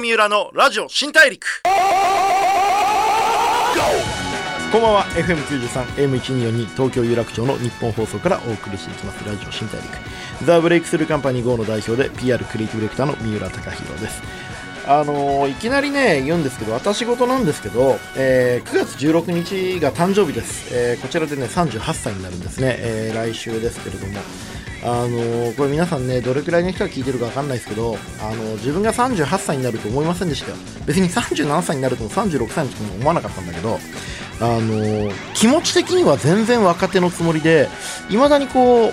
三浦のラジオ新大陸。こんばんは。FM93 AM1242 東京有楽町の日本放送からお送りしていきますラジオ新大陸。ザ・ブレイクスルーカンパニー GO の代表で PR クリエイティブディレクターの三浦貴大です。あのーいきなりね言うんですけど私事なんですけど、えー9月16日が誕生日です、えーこちらでね38歳になるんですね、えー来週ですけれども。あのこれ皆さんねどれくらいの人が聞いてるか分かんないですけど、あの自分が38歳になると思いませんでしたよ。別に37歳になるとも36歳の時も思わなかったんだけどあの気持ち的には全然若手のつもりでいまだにこう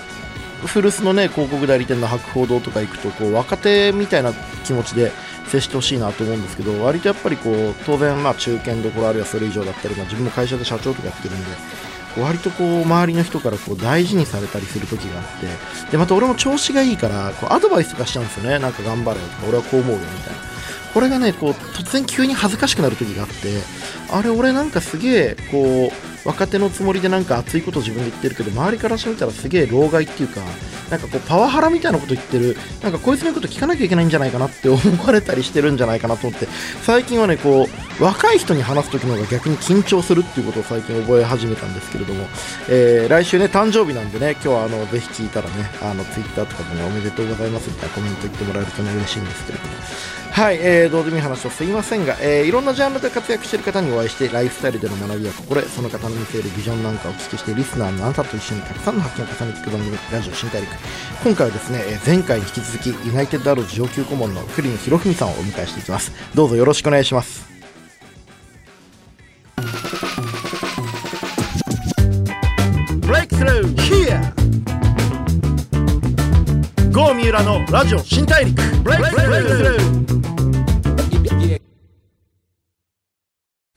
古巣のね広告代理店の博報堂とか行くとこう若手みたいな気持ちで接してほしいなと思うんですけど割とやっぱりこう当然まあ中堅どころあるいはそれ以上だったり、まあ、自分も会社で社長とかやってるんで割とこう周りの人からこう大事にされたりする時があってでまた俺も調子がいいからこうアドバイスとかしちゃうんですよね。なんか頑張れよ。とか俺はこう思うよみたいな。これがねこう突然急に恥ずかしくなる時があってあれ俺なんかすげえこう若手のつもりでなんか熱いこと自分で言ってるけど周りからしてみたらすげえ老害っていうかなんかこうパワハラみたいなこと言ってる。なんかこいつの言うこと聞かなきゃいけないんじゃないかなって思われたりしてるんじゃないかなと思って。最近はねこう若い人に話す時の方が逆に緊張するっていうことを最近覚え始めたんですけれども、えー来週ね誕生日なんでね今日はあのぜひ聞いたらねあのツイッターとかでねおめでとうございますみたいなコメント言ってもらえるとね嬉しいんですけれども。はい、えー、どうでもいい話をすいませんが、えーいろんなジャンルで活躍している方にお会いしてライフスタイルでの学びや心得その方の見せるビジョンなんかをお聞きしてリスナーのあなたと一緒にたくさんの発見を重ねていく番組ラジオ新大陸今回はですね、えー前回に引き続きユナイテッドアローズ上級顧問の栗野博文さんをお迎えしていきます。どうぞよろしくお願いします。Breakthrough here! 郷三浦のラジオ新大陸。Breakthrough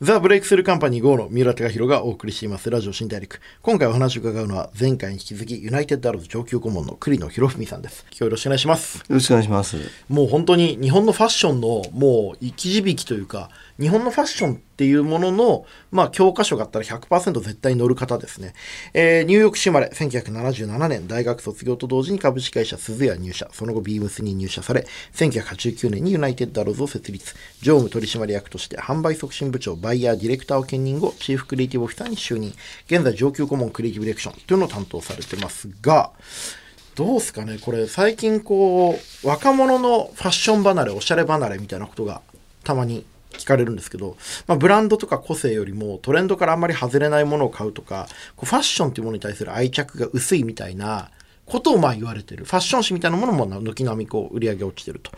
ザ・ブレイクスルーカンパニー GO の三浦貴弘がお送りしています。ラジオ新大陸。今回お話を伺うのは前回に引き続きユナイテッドアローズ上級顧問の栗野博文さんです。今日よろしくお願いします。よろしくお願いします。もう本当に日本のファッションのもう生き字引というか日本のファッションっていうものの、まあ、教科書があったら100%絶対に載る方ですね、えーニューヨーク市生まれ1977年大学卒業と同時に株式会社鈴屋入社。その後ビームスに入社され1989年にユナイテッドアローズを設立。常務取締役として販売促進部長バイヤーディレクターを兼任後チーフクリエイティブオフィサーに就任。現在上級顧問クリエイティブディレクションというのを担当されてますがどうすかねこれ最近こう若者のファッション離れおしゃれ離れみたいなことがたまに聞かれるんですけど、まあ、ブランドとか個性よりもトレンドからあんまり外れないものを買うとかこうファッションっていうものに対する愛着が薄いみたいなことをまあ言われてる。ファッション誌みたいなものも軒並みこう売り上げ落ちてると。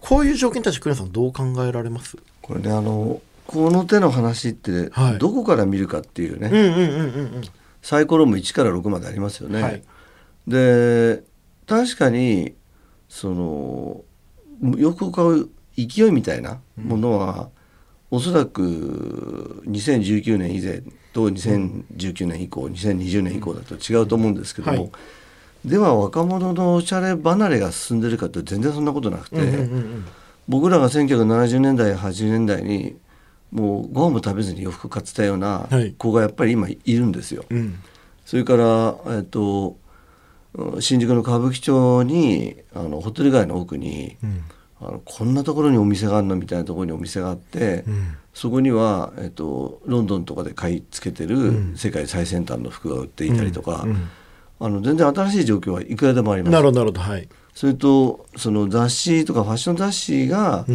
こういう条件に対して栗野さんどう考えられます？これね、あの、この手の話ってはい、どこから見るかっていうね、サイコロも1から6までありますよね。はい。で、確かに、その、よく買う勢いみたいなものは、おそらく2019年以前と2019年以降、2020年以降だと違うと思うんですけども、はい。では若者のおしゃれ離れが進んでるかって全然そんなことなくて、うんうんうん僕らが1970年代80年代にもうご飯も食べずに洋服買ってたようなはい。子がやっぱり今いるんですよ。うん。それから、えっと、うん新宿の歌舞伎町にあのホテル街の奥に、うんあのこんなところにお店があるのみたいなところにお店があって、うん。そこには、えっと、ロンドンとかで買い付けてる世界最先端の服が売っていたりとか、うん。あの全然新しい状況はいくらでもあります。なるほどなるほどはい。それとその雑誌とかファッション雑誌が、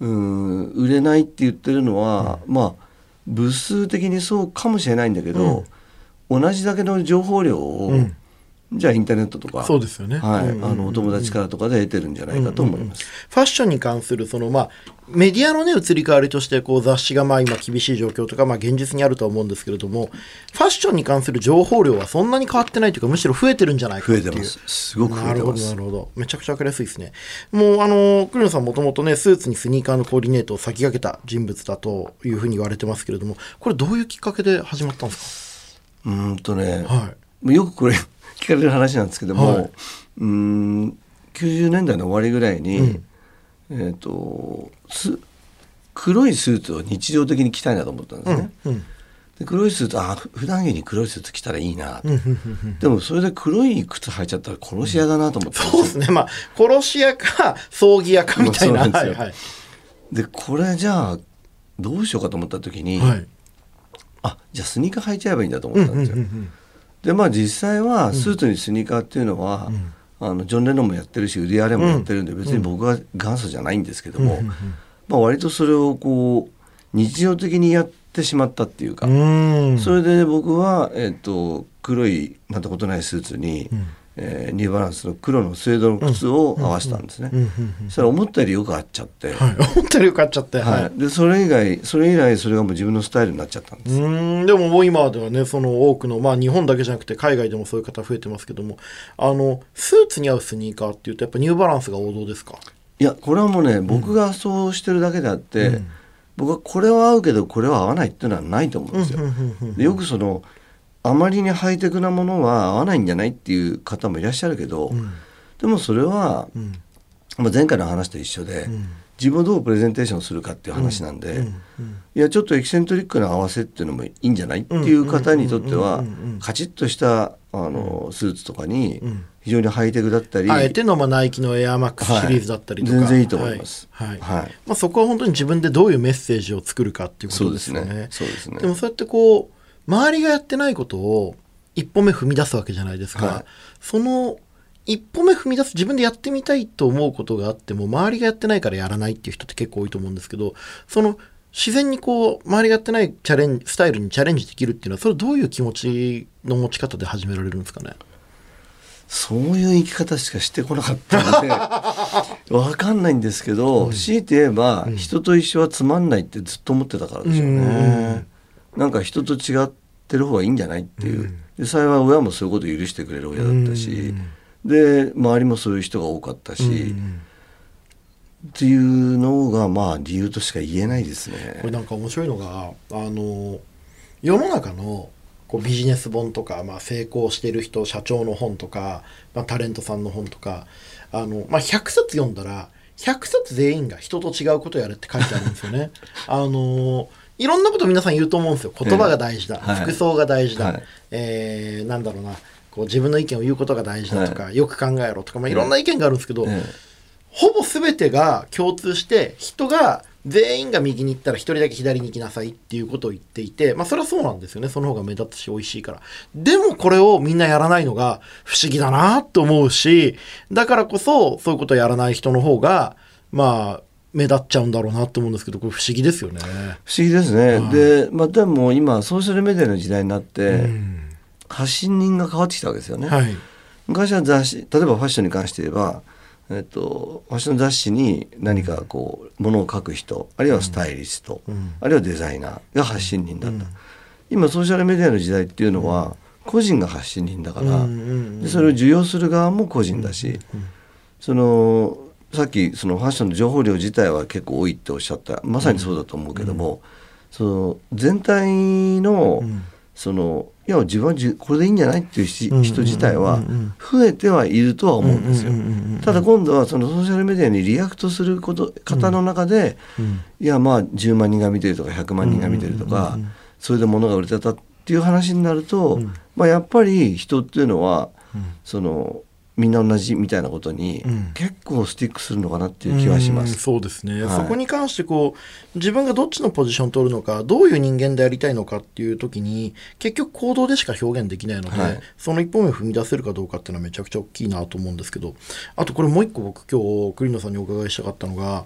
うん、売れないって言ってるのは、まあ部数的にそうかもしれないんだけど、同じだけの情報量を、うんじゃあインターネットとかそうですよね。はいうんうんうんあのお友達からとかで得てるんじゃないかと思います。ファッションに関するそのまあメディアのね移り変わりとしてこう雑誌がまあ今厳しい状況とかまあ現実にあるとは思うんですけれどもファッションに関する情報量はそんなに変わってないというかむしろ増えてるんじゃないかっていう。増えてます。すごく増なるほどえてます。なるほど。めちゃくちゃ分かりやすいですね。もうあの栗野さんもともとねスーツにスニーカーのコーディネートを先駆けた人物だというふうに言われてますけれどもこれどういうきっかけで始まったんですうーんとね、かはい。よくこれ聞かれる話なんですけども、はい。うーん90年代の終わりぐらいに、うん。えっ、とす黒いスーツを日常的に着たいなと思ったんですね。うんで黒いスーツあふ普段着に黒いスーツ着たらいいな、うんうんうん。うんでもそれで黒い靴履いちゃったら殺し屋だなと思って、そうですね。まあ殺し屋か葬儀屋かみたいな。んですよ。はいはい。でこれじゃあどうしようかと思った時に、はい。あじゃあスニーカー履いちゃえばいいんだと思ったんですよ。うんでまあ実際はスーツにスニーカーっていうのは、ん。あのジョン・レノンもやってるしウディ・アレンもやってるんで、別に僕は元祖じゃないんですけども、まあ、割とそれをこう日常的にやってしまったっていうか、うん。それで僕は、えっと黒いなんてことないスーツに、んえーニューバランスの黒のスウェードの靴を合わせたんですね。うんうんそしたら思ったよりよく合っちゃって、はい。思ったよりよく買っちゃって。はい。はい。でそれ以外それ以来それがもう自分のスタイルになっちゃったんです。うーん。でももう今ではねその多くのまあ日本だけじゃなくて海外でもそういう方増えてますけども。あのスーツに合うスニーカーっていうとやっぱニューバランスが王道ですか？いやこれはもうね僕がそうしてるだけであって、僕はこれは合うけどこれは合わないっていうのはないと思うんですよ。でよくそのあまりにハイテクなものは合わないんじゃないっていう方もいらっしゃるけど、でもそれは、ん。まあ、前回の話と一緒で、ん。自分をどうプレゼンテーションするかっていう話なんで、うん。いやちょっとエキセントリックな合わせっていうのもいいんじゃないっていう方にとってはうんうんうんうんうんカチッとしたあのスーツとかにん。非常にハイテクだったり、あえてのまあナイキのエアマックスシリーズだったりとか、はい全然いいと思います。はい。はい。はい。まあ、そこは本当に自分でどういうメッセージを作るかっていうことそうですすでよねね。そうですね。でもそうやってこう周りがやってないことを一歩目踏み出すわけじゃないですか、はい。その一歩目踏み出す自分でやってみたいと思うことがあっても周りがやってないからやらないっていう人って結構多いと思うんですけどその自然にこう周りがやってないチャレンジスタイルにチャレンジできるっていうのはそれどういう気持ちの持ち方で始められるんですかね？そういう生き方しかしてこなかったので わかんないんですけど、強いて言えば、人と一緒はつまんないってずっと思ってたからですよね。なんか人と違ってる方がいいんじゃないっていう、で幸い親もそういうことを許してくれる親だったし、で周りもそういう人が多かったし、っていうのがまあ理由としか言えないですねこれ。なんか面白いのがあの世の中のこうビジネス本とか、まあ、成功してる人社長の本とか、まあ、タレントさんの本とかあの、まあ、100冊読んだら100冊全員が人と違うことをやれって書いてあるんですよね。あのいろんなこと皆さん言うと思うんですよ。言葉が大事だ、ええはい。服装が大事だ、はい。えーなんだろうな。こう自分の意見を言うことが大事だとか、よく考えろとか、まあ、いろんな意見があるんですけど、え。ほぼ全てが共通して人が全員が右に行ったら一人だけ左に行きなさいっていうことを言っていてまあそれはそうなんですよね。その方が目立つし美味しいから。でもこれをみんなやらないのが不思議だなと思うしだからこそそういうことをやらない人の方がまあ目立っちゃうんだろうなと思うんですけどこれ不思議ですよね。不思議ですね。で、まあ、でも今ソーシャルメディアの時代になって、発信人が変わってきたわけですよね。はい。昔は雑誌例えばファッションに関して言えば、えっと、ファッション雑誌に何かこうものを書く人あるいはスタイリスト、ん。あるいはデザイナーが発信人だった、今ソーシャルメディアの時代っていうのは、個人が発信人だから、うんうんうんでそれを受容する側も個人だし、そのさっきそのファッションの情報量自体は結構多いっておっしゃった。まさにそうだと思うけども、その全体の、ん。そのいや自分はじこれでいいんじゃないっていう人自体はうんうんうん。増えてはいるとは思うんですよ。うんうんうんうん。ただ今度はそのソーシャルメディアに react すること方の中で、うん。いやまあ10万人が見てるとか100万人が見てるとか、それで物が売れてたっていう話になると、まあ、やっぱり人っていうのは、そのみんな同じみたいなことにん。結構スティックするのかなっていう気はしまうんす。そうですね、はい。そこに関してこう自分がどっちのポジションを取るのかどういう人間でやりたいのかっていう時に結局行動でしか表現できないので、はい。その一歩目を踏み出せるかどうかっていうのはめちゃくちゃ大きいなと思うんですけどあとこれもう一個僕今日栗野さんにお伺いしたかったのが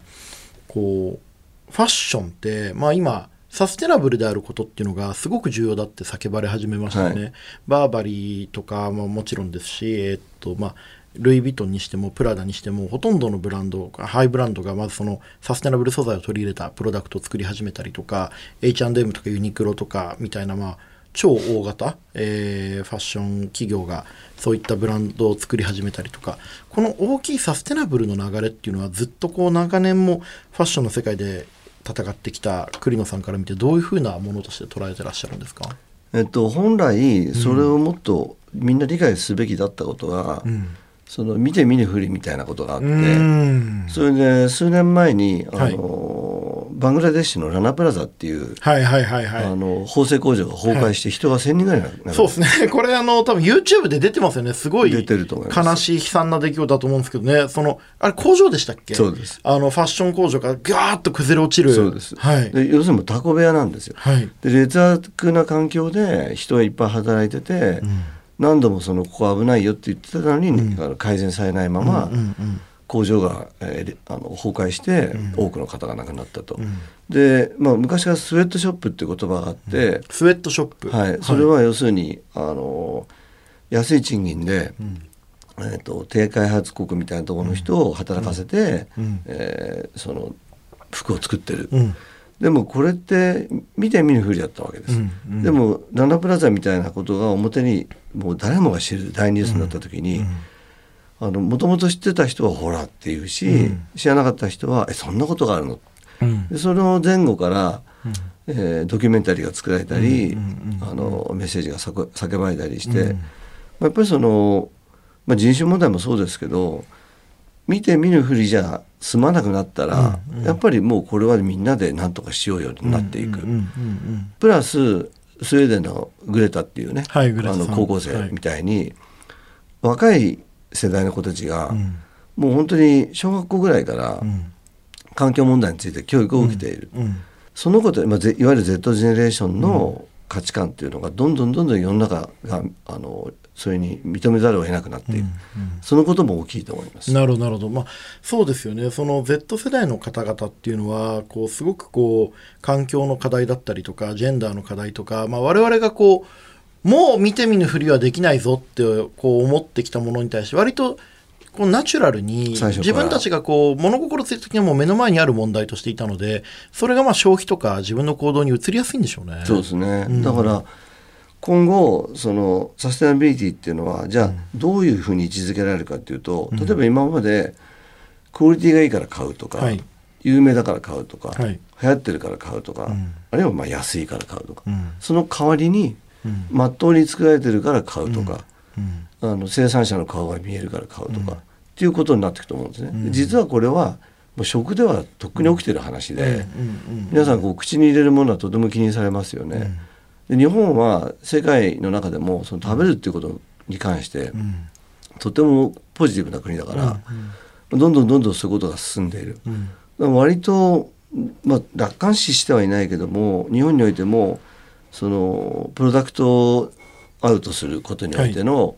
こうファッションってまあ今サステナブルであることっていうのがすごく重要だって叫ばれ始めましたよね。はバーバリーとかももちろんですし、えーっとまあ、ルイ・ヴィトンにしてもプラダにしてもほとんどのブランドハイブランドがまずそのサステナブル素材を取り入れたプロダクトを作り始めたりとか H&M とかユニクロとかみたいなまあ超大型、えーファッション企業がそういったブランドを作り始めたりとかこの大きいサステナブルの流れっていうのはずっとこう長年もファッションの世界で戦ってきた栗野さんから見てどういうふうなものとして捉えてらっしゃるんですか、えっと、本来それをもっとみんな理解すべきだったことが、その見て見ぬふりみたいなことがあって、ん。それで数年前にあはい。の、バングラデシュのラナプラザっていう、はいはいはいはい。あの縫製工場が崩壊して人が1000人ぐらい亡くなるそうですね。これあの、多分 YouTube で出てますよね。すごい出てると思います悲しい悲惨な出来事だと思うんですけどね。その、あれ工場でしたっけ？そうですあの、ファッション工場がガーッと崩れ落ちる。そうです、はい。で要するにタコ部屋なんですよはい。で劣悪な環境で人がいっぱい働いてて、何度もそのここ危ないよって言ってたのに、あの改善されないまま、うんうん。工場が、えーであの崩壊して、多くの方が亡くなったと。で、まあ、昔からスウェットショップっていう言葉があって、スウェットショップ。はい、それは要するに、あの安い賃金で、えー、と低開発国みたいなところの人を働かせて、うん。えーその服を作ってる、うん。でもこれって見て見ぬふりだったわけです、うん。うん。でもラナプラザみたいなことが表にもう誰もが知る大ニュースになった時に、あのもともと知ってた人はほらって言うし、うん。知らなかった人はえそんなことがあるの？うん。でその前後から、えードキュメンタリーが作られたり、うんうんあのメッセージが叫叫ばれたりして、うん。まあやっぱりその、まあ、人種問題もそうですけど見て見ぬふりじゃ済まなくなったら、うんうん。やっぱりもうこれはみんなで何とかしようよになっていく。うんうんうんプラススウェーデンのグレタっていうね、はいあの高校生みたいに、若い世代の子たちが、うん。もう本当に小学校ぐらいからうん。環境問題について教育を受けている、うん。そのこと、まあ、ぜいわゆる Z ジェネレーションの価値観っていうのがどんどんどんどん世の中があのそれに認めざるを得なくなっていく、そのことも大きいと思います。なるほどなるほど、まあ、そうですよね。その Z 世代の方々っていうのはこうすごくこう環境の課題だったりとかジェンダーの課題とか、まあ、我々がこうもう見て見ぬふりはできないぞってこう思ってきたものに対して割とこうナチュラルに自分たちがこう物心ついた時にはもう目の前にある問題としていたのでそれがまあ消費とか自分の行動に移りやすいんでしょうね。そうですね、だから今後そのサステナビリティっていうのはじゃあどういうふうに位置づけられるかっていうと、例えば今までクオリティがいいから買うとか、はい。有名だから買うとか、はい。流行ってるから買うとか、ん。あるいはまあ安いから買うとか、うん。その代わりにうん。まっとうに作られてるから買うとか、うん。あの生産者の顔が見えるから買うとか、っていうことになっていくと思うんですね。実はこれはもう食ではとっくに起きてる話で、うん。うん。皆さんこう口に入れるものはとても気にされますよね。で日本は世界の中でもその食べるっていうことに関してうん。とてもポジティブな国だから、どんどんどんどんそういうことが進んでいる。割と、まあ、楽観視してはいないけども日本においてもそのプロダクトをアウトすることにおいての,、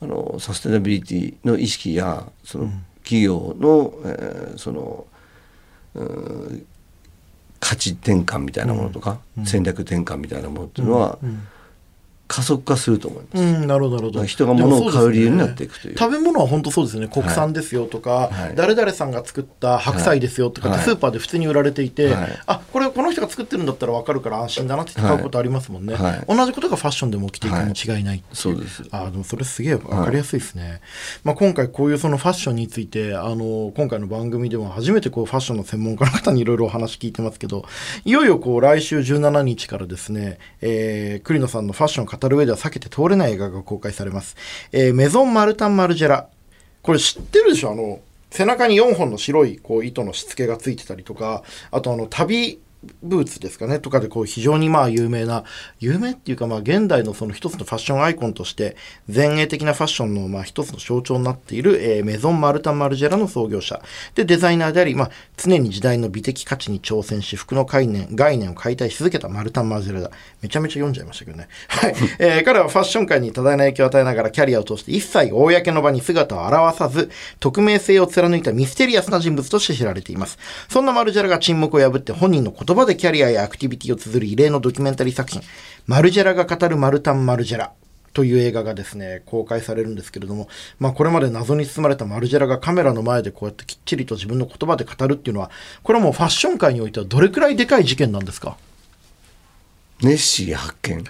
あのサステナビリティの意識やその企業の、えーそのうん価値転換みたいなものとか、戦略転換みたいなものっていうのは、加速化すると思います。うん、なるほどなるほど。人が物を買う理由になっていくという。うね食べ物は本当そうですね。国産ですよとか、はい。誰々さんが作った白菜ですよとかスーパーで普通に売られていて、はい。あこれこの人が作ってるんだったら分かるから安心だなって買うことありますもんね、はい。同じことがファッションでも起きていくに違いないっていう。そうです。あでもそれすげえ分かりやすいですね、まあ、今回こういうそのファッションについてあの今回の番組でも初めてこうファッションの専門家の方にいろいろお話聞いてますけどいよいよこう来週17日からですね、えー、栗野さんのファッションを語る上では避けて通れない映画が公開されます、えーメゾン・マルタン・マルジェラ。これ知ってるでしょ？あの背中に4本の白いこう糸のしつけがついてたりとかあとあの旅ブーツですかねとかでこう非常にまあ有名な有名っていうかまあ現代のその一つのファッションアイコンとして前衛的なファッションのまあ一つの象徴になっている、えーメゾン・マルタン・マルジェラの創業者。でデザイナーであり、まあ、常に時代の美的価値に挑戦し服の概念概念を解体し続けたマルタン・マルジェラだ。めちゃめちゃ読んじゃいましたけどね、はい。えー彼はファッション界に多大な影響を与えながらキャリアを通して一切公の場に姿を現さず匿名性を貫いたミステリアスな人物として知られています。そんなマルジェラが沈黙を破って本人の言葉でキャリアやアクティビティを綴る異例のドキュメンタリー作品「マルジェラが語るマルタン・マルジェラ」という映画がですね公開されるんですけれども、まあ、これまで謎に包まれたマルジェラがカメラの前でこうやってきっちりと自分の言葉で語るっていうのはこれはもうファッション界においてはどれくらいでかい事件なんですか？ネッシー発見。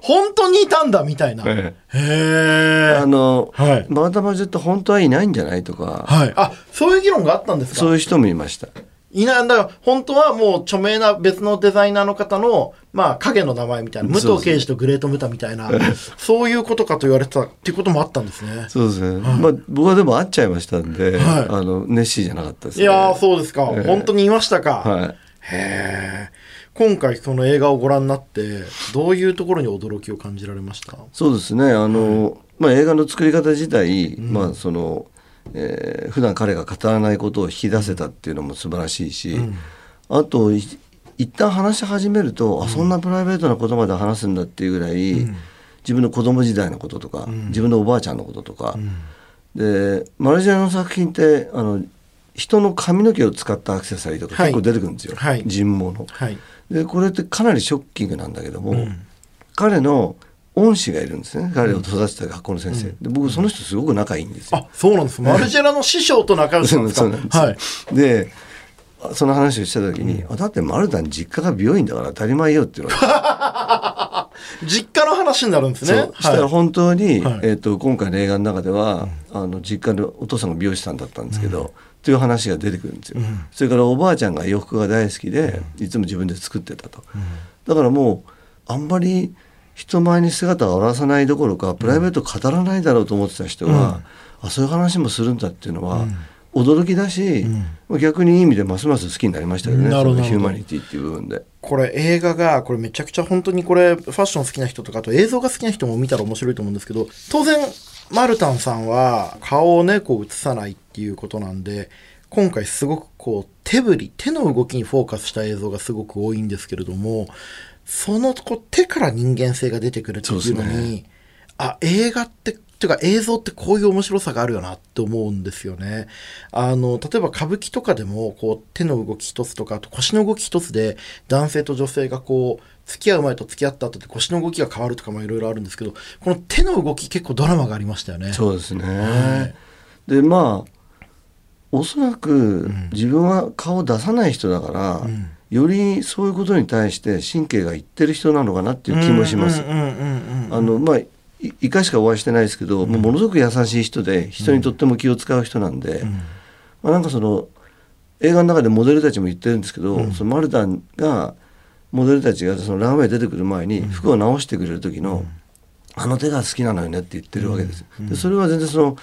本当にいたんだみたいな。へえ。あの、はい。マータ・マジェット本当はいないんじゃないとか、はい。あ、そういう議論があったんですか？そういう人もいました。いないんだから本当はもう著名な別のデザイナーの方の、まあ、影の名前みたいな、武藤敬司とグレートムタみたいな、そういうことかと言われてたっていうこともあったんですね。そうですね、まあ僕はでも会っちゃいましたんで、はい。あの熱心じゃなかったですね。いやー、そうですか。ええ。本当にいましたか。はい。へえ。今回その映画をご覧になって、どういうところに驚きを感じられました？そうですね。あの、まあ、映画の作り方自体、まあそのえー普段彼が語らないことを引き出せたっていうのも素晴らしいし、あとい一旦話し始めると、あそんなプライベートなことまで話すんだっていうぐらい、自分の子供時代のこととか、自分のおばあちゃんのこととか、でマルジェラの作品ってあの人の髪の毛を使ったアクセサリーとかはい。結構出てくるんですよ、はい。人毛の。はい。でこれってかなりショッキングなんだけども、彼の恩師がいるんですね。彼を育てた学校の先生、で僕その人すごく仲いいんですよ。あ、そうなんです。マルジェラの師匠と仲良しなんですか？はい。でその話をした時に、あだってマルタン実家が美容院だから当たり前よって言われて、実家の話になるんですね。そう。したらはい。本当に、はい。えー、と今回の映画の中では、あの実家のお父さんが美容師さんだったんですけど、という話が出てくるんですよ、それからおばあちゃんが洋服が大好きで、いつも自分で作ってたと、だからもうあんまり人前に姿を現さないどころかプライベート語らないだろうと思ってた人が、あそういう話もするんだっていうのは、驚きだし、逆にいい意味でますます好きになりましたよね。なるほど。そのヒューマニティっていう部分で。これ映画が、これめちゃくちゃ本当にこれファッション好きな人とか、あと映像が好きな人も見たら面白いと思うんですけど、当然、マルタンさんは顔をね、こう映さないっていうことなんで、今回すごくこう手振り、手の動きにフォーカスした映像がすごく多いんですけれども、そのこう手から人間性が出てくるっていうのに、あ、映画って、っていうか映像ってこういう面白さがあるよなって思うんですよね。あの、例えば歌舞伎とかでも、こう手の動き一つとか、あと腰の動き一つで男性と女性がこう、付き合う前と付き合った後で腰の動きが変わるとかもいろいろあるんですけど、この手の動き結構ドラマがありましたよね。そうですね、はい。でまあおそらく自分は顔を出さない人だから、よりそういうことに対して神経がいってる人なのかなっていう気もします。うんうんうんうんあのまあいいかしかお会いしてないですけど、もうものすごく優しい人で人にとっても気を使う人なんで、まあ、なんかその映画の中でモデルたちも言ってるんですけど、そのマルタンがモデルたちがそのランウェイ出てくる前に服を直してくれる時の、あの手が好きなのよねって言ってるわけですよ。でそれは全然その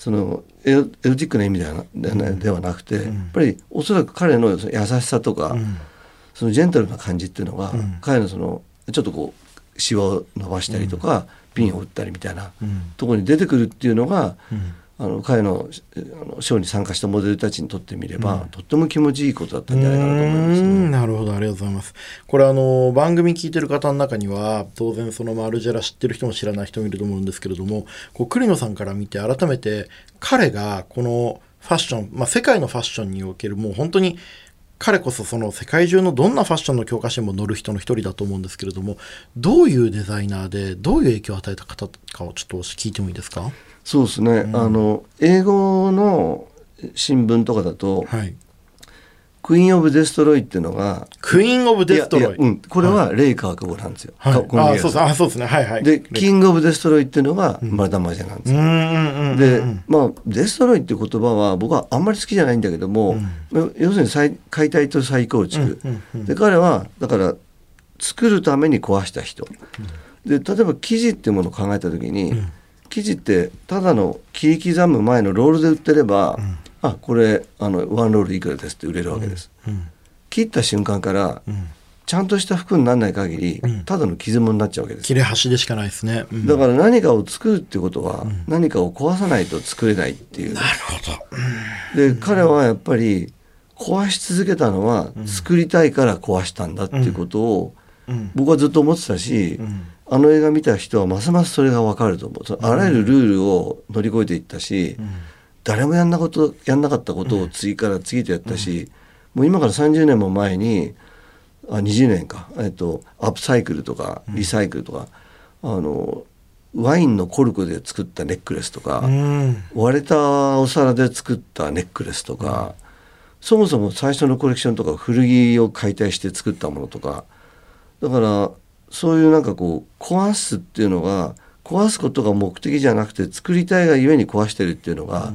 そのエロエロティックな意味ではなではなくて、やっぱりおそらく彼の優しさとか、そのジェントルな感じっていうのが、彼のそのちょっとこうシワを伸ばしたりとか、ピンを打ったりみたいなところに出てくるっていうのが、あの彼のえあのショーに参加したモデルたちにとってみれば、とっても気持ちいいことだったんじゃないかなと思いますね。んなるほど、ありがとうございます。これあの、番組聞いてる方の中には、当然そのマルジェラ知ってる人も知らない人もいると思うんですけれども、こう、栗野さんから見て改めて、彼がこのファッション、まあ世界のファッションにおけるもう本当に、彼こそその世界中のどんなファッションの教科書にも載る人の一人だと思うんですけれども、どういうデザイナーで、どういう影響を与えた方かをちょっと聞いてもいいですか？そうですね、あの英語の新聞とかだと、はい。 Queen of Destroy っていうのが Queen of Destroy？うん、これはレイ川久保なんですよ。はいあ、そう。あ、そうですね。はいはい。で King of Destroy っていうのがマルタン・マルジェラなんですよ。うんうんうんうん。でまあデストロイっていう言葉は僕はあんまり好きじゃないんだけども、要するに再解体と再構築、で彼はだから作るために壊した人、で例えば生地っていうものを考えた時に、生地ってただの切り刻む前のロールで売ってれば、あこれあのワンロールいくらですって売れるわけです。切った瞬間から、ちゃんとした服にならない限り、ただの傷物になっちゃうわけです。切れ端でしかないですね。うん。だから何かを作るってことは、何かを壊さないと作れないっていう。なるほど。で彼はやっぱり壊し続けたのは作りたいから壊したんだっていうことをうん。僕はずっと思ってたし、ん。あの映画見た人はますますそれが分かると思う。あらゆるルールを乗り越えていったし、誰もやんなことやんなかったことを次から次とやったし、もう今から30年も前にあ20年か、えっと、アップサイクルとかリサイクルとか、あのワインのコルクで作ったネックレスとか、うん。割れたお皿で作ったネックレスとか、そもそも最初のコレクションとか古着を解体して作ったものとかだからそういうなんかこう壊すっていうのが壊すことが目的じゃなくて作りたいがゆえに壊してるっていうのが、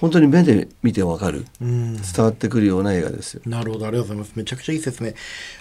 本当に目で見てわかるうん伝わってくるような映画ですよ。なるほど、ありがとうございます。めちゃくちゃいい説明。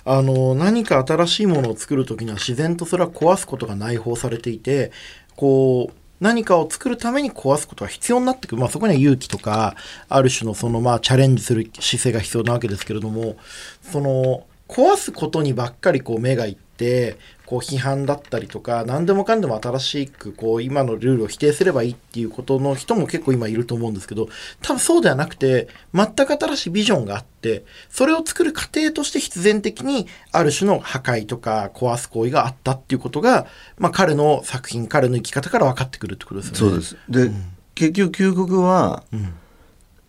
あの、何か新しいものを作るときには自然とそれは壊すことが内包されていて、こう、何かを作るために壊すことが必要になってくる。まあそこには勇気とか、ある種のそのまあチャレンジする姿勢が必要なわけですけれども、その、壊すことにばっかりこう目がいって、こう批判だったりとか、何でもかんでも新しくこう今のルールを否定すればいいっていうことの人も結構今いると思うんですけど、多分そうではなくて、全く新しいビジョンがあって、それを作る過程として必然的にある種の破壊とか壊す行為があったっていうことが、まあ彼の作品、彼の生き方から分かってくるってことですよね。そうで。す。で、結局究極は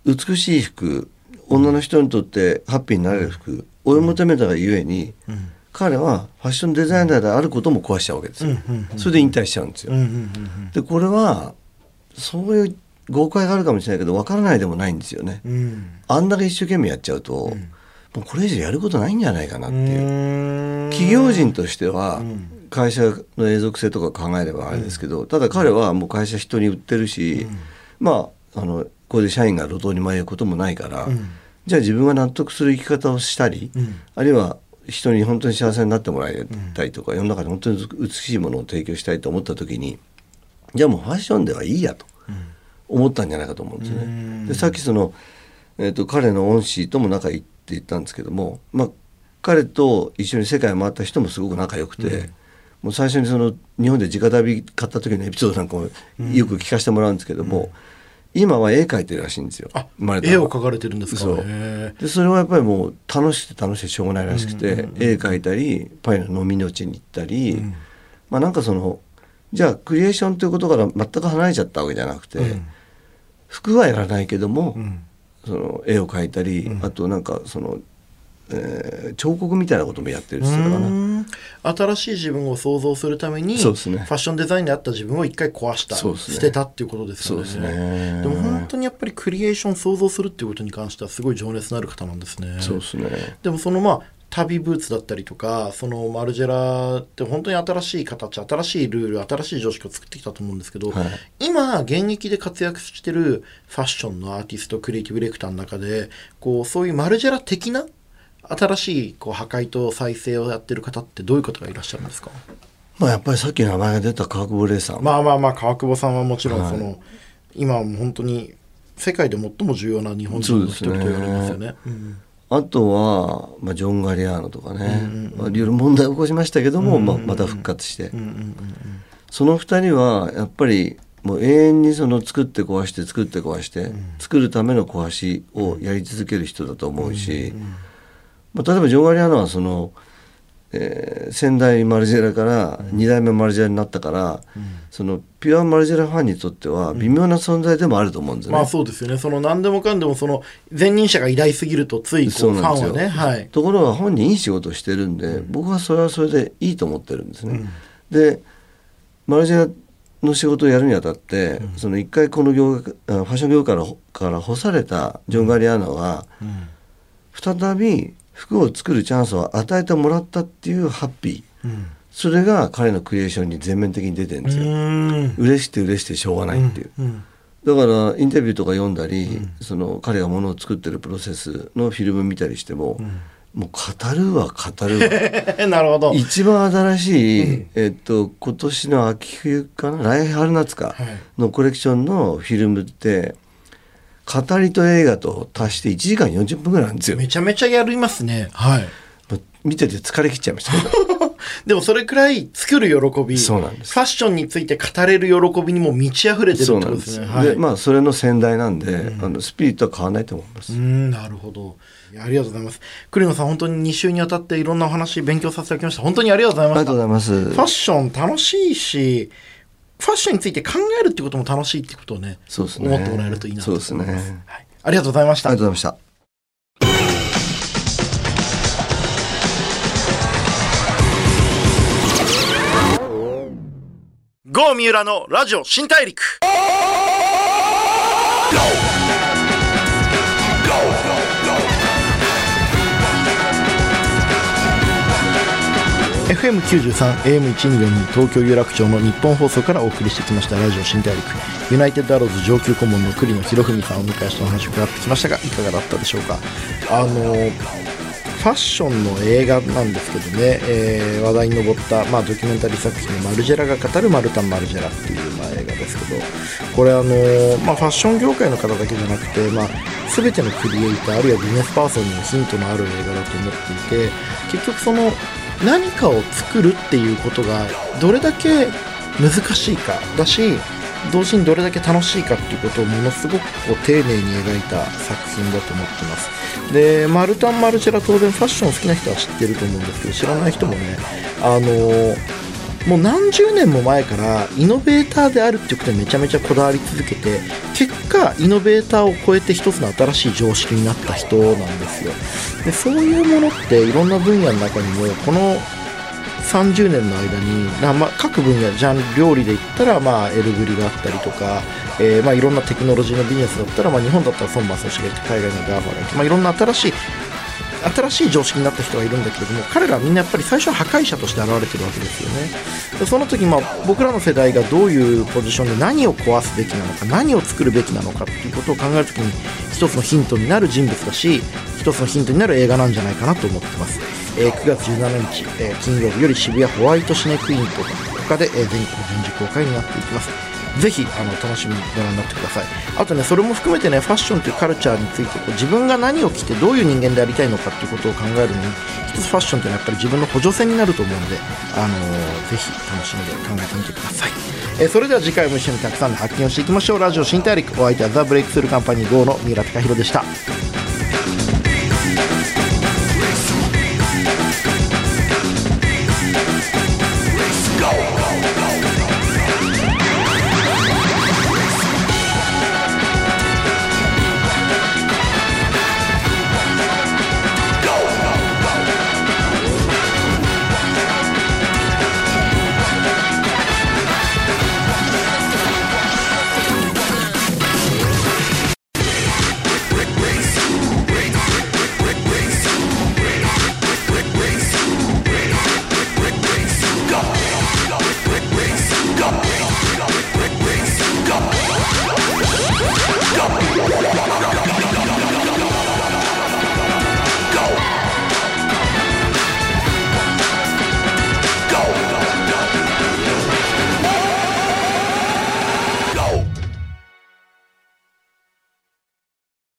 美しい服女の人にとってハッピーになれる服を追い求めたがゆえに、うん。彼はファッションデザイナーであることも壊しちゃうわけですよ。それで引退しちゃうんですよ。でこれはそういう誤解があるかもしれないけど分からないでもないんですよね。あんだけ一生懸命やっちゃうと、んもうこれ以上やることないんじゃないかなっていう。う企業人としてはうん会社の永続性とか考えればあれですけど、ただ彼はもう会社人に売ってるし、まああのこれで社員が路頭に迷うこともないから、うんじゃあ自分が納得する生き方をしたり、うん。あるいは人に本当に幸せになってもらいたいとか、世の中で本当に美しいものを提供したいと思った時にじゃあもうファッションではいいやと思ったんじゃないかと思うんですようん。ね。でさっきその、えー、と彼の恩師とも仲いいって言ったんですけども、まあ、彼と一緒に世界を回った人もすごく仲良くて、もう最初にその日本で直旅買った時のエピソードなんかもよく聞かせてもらうんですけども、今は絵描いてるらしいんですよ。あ生まれたのは。絵を描かれてるんですか？そでそれはやっぱりもう楽しくて楽しくてしょうがないらしくて、絵描いたりパイの飲みの地に行ったり、んまあなんかそのじゃあクリエーションということから全く離れちゃったわけじゃなくて、うん。服はやらないけども、えうん。その絵を描いたり、あとなんかその、えー彫刻みたいなこともやってるってかな。うん。新しい自分を想像するためにね。ファッションデザインであった自分を一回壊した、ね。捨てたっていうことですよね。ですね。でも本当にやっぱりクリエーション想像するっていうことに関してはすごい情熱のある方なんですね。そうですね。でもそのまあ旅ブーツだったりとかそのマルジェラって本当に新しい形新しいルール新しい常識を作ってきたと思うんですけど、はい。今現役で活躍してるファッションのアーティストクリエイティブレクターの中でこうそういうマルジェラ的な新しいこう破壊と再生をやってる方ってどういう方がいらっしゃるんですか？まあやっぱりさっき名前が出た川久保玲さん。まあまあまあ川久保さんはもちろんはい。その、今はもう本当に世界で最も重要な日本人の一人と言われますよね。うんあとは、まあ、ジョン・ガリアーノとかね、まあ、いろいろ問題を起こしましたけども、まあ、また復活して、うんうんうんその二人はやっぱりもう永遠にその作って壊して作って壊して、作るための壊しをやり続ける人だと思うし、まあ、例えばジョン・ガリアーノはその、えー先代マルジェラから二代目マルジェラになったから、そのピュアマルジェラファンにとっては微妙な存在でもあると思うんですよね。まあそうですよね。その何でもかんでもその前任者が偉大すぎるとついこそううファなんですよ。ンはね、はい。ところが本人いい仕事をしてるんで、僕はそれはそれでいいと思ってるんですね。でマルジェラの仕事をやるにあたって、その一回この業ファッション業界からから干されたジョン・ガリアーノは、うん。再び服を作るチャンスを与えてもらったっていうハッピー。うんそれが彼のクリエーションに全面的に出てるんうですよ。ん。嬉しくて嬉しくてしょうがないっていう。うん。だからインタビューとか読んだり、その彼がものを作ってるプロセスのフィルム見たりしても、もう語るわ語るわ。なるほど。一番新しい、えっと今年の秋冬かな？来春夏かはい。のコレクションのフィルムって語りと映画と足して1時間40分ぐらいなんですよ。めちゃめちゃやりますね。はい。見てて疲れ切っちゃいましたけど でもそれくらい作る喜び、そうなんですファッションについて語れる喜びにも満ち溢れてるってことでね。なんですす。はい。でまあそれの先代なんで、あのスピリットは変わらないと思います。うん、なるほど。ありがとうございます。栗野さん、本当に2週にわたっていろんなお話勉強させていただきました。本当にありがとうございました。ありがとうございます。ファッション楽しいし、ファッションについて考えるってことも楽しいってことをね、そうですね思ってもらえるといいなと思います。そうですねはい、ありがとうございましたありがとうございました。郷三浦のラジオ新大陸 FM93、AM1242 東京有楽町の日本放送からお送りしてきましたラジオ新大陸ユナイテッドアローズ上級顧問の栗野博文さんをお迎えしてお話を伺ってきましたがいかがだったでしょうか？あのファッションの映画なんですけどね、えー、話題に上った、まあ、ドキュメンタリー作品のマルジェラが語るマルタン・マルジェラっていう、まあ、映画ですけどこれあの、まあ、ファッション業界の方だけじゃなくて、まあ、全てのクリエイターあるいはビジネスパーソンにもヒントのある映画だと思っていて結局その何かを作るっていうことがどれだけ難しいかだし同時にどれだけ楽しいかっていうことをものすごくこう丁寧に描いた作品だと思ってます。でマルタン・マルチェラ当然ファッション好きな人は知ってると思うんですけど知らない人もねあのもう何十年も前からイノベーターであるっていうことにめちゃめちゃこだわり続けて結果イノベーターを超えて一つの新しい常識になった人なんですよ。でそういうものっていろんな分野の中にもこの30年の間に、まあ、各分野ジャンル料理で言ったら、まあ、エル・ブリがあったりとか、えーまあ、いろんなテクノロジーのビジネスだったら、まあ、日本だったら孫正義がいて海外の GAFA がいて、まあ、いろんな新しい新しい常識になった人がいるんだけれども彼らはみんなやっぱり最初は破壊者として現れてるわけですよね。でその時、まあ、僕らの世代がどういうポジションで何を壊すべきなのか何を作るべきなのかっていうことを考えるときに一つのヒントになる人物だし一つのヒントになる映画なんじゃないかなと思ってます、えー、9月17日、えー、金曜日より渋谷ホワイトシネクイーンと他で、え、全国順次公開になっていきます。ぜひあの楽しみにご覧になってください。あとねそれも含めてねファッションというカルチャーについてこう自分が何を着てどういう人間でありたいのかっていうことを考えるのに一つファッションというのはやっぱり自分の補助線になると思うので、あのー、ぜひ楽しんで考えてみてください、えー、それでは次回も一緒にたくさんの発見をしていきましょう。ラジオ新大陸お相手はザ・ブレイクスルーカンパニー GO の三浦貴弘でした。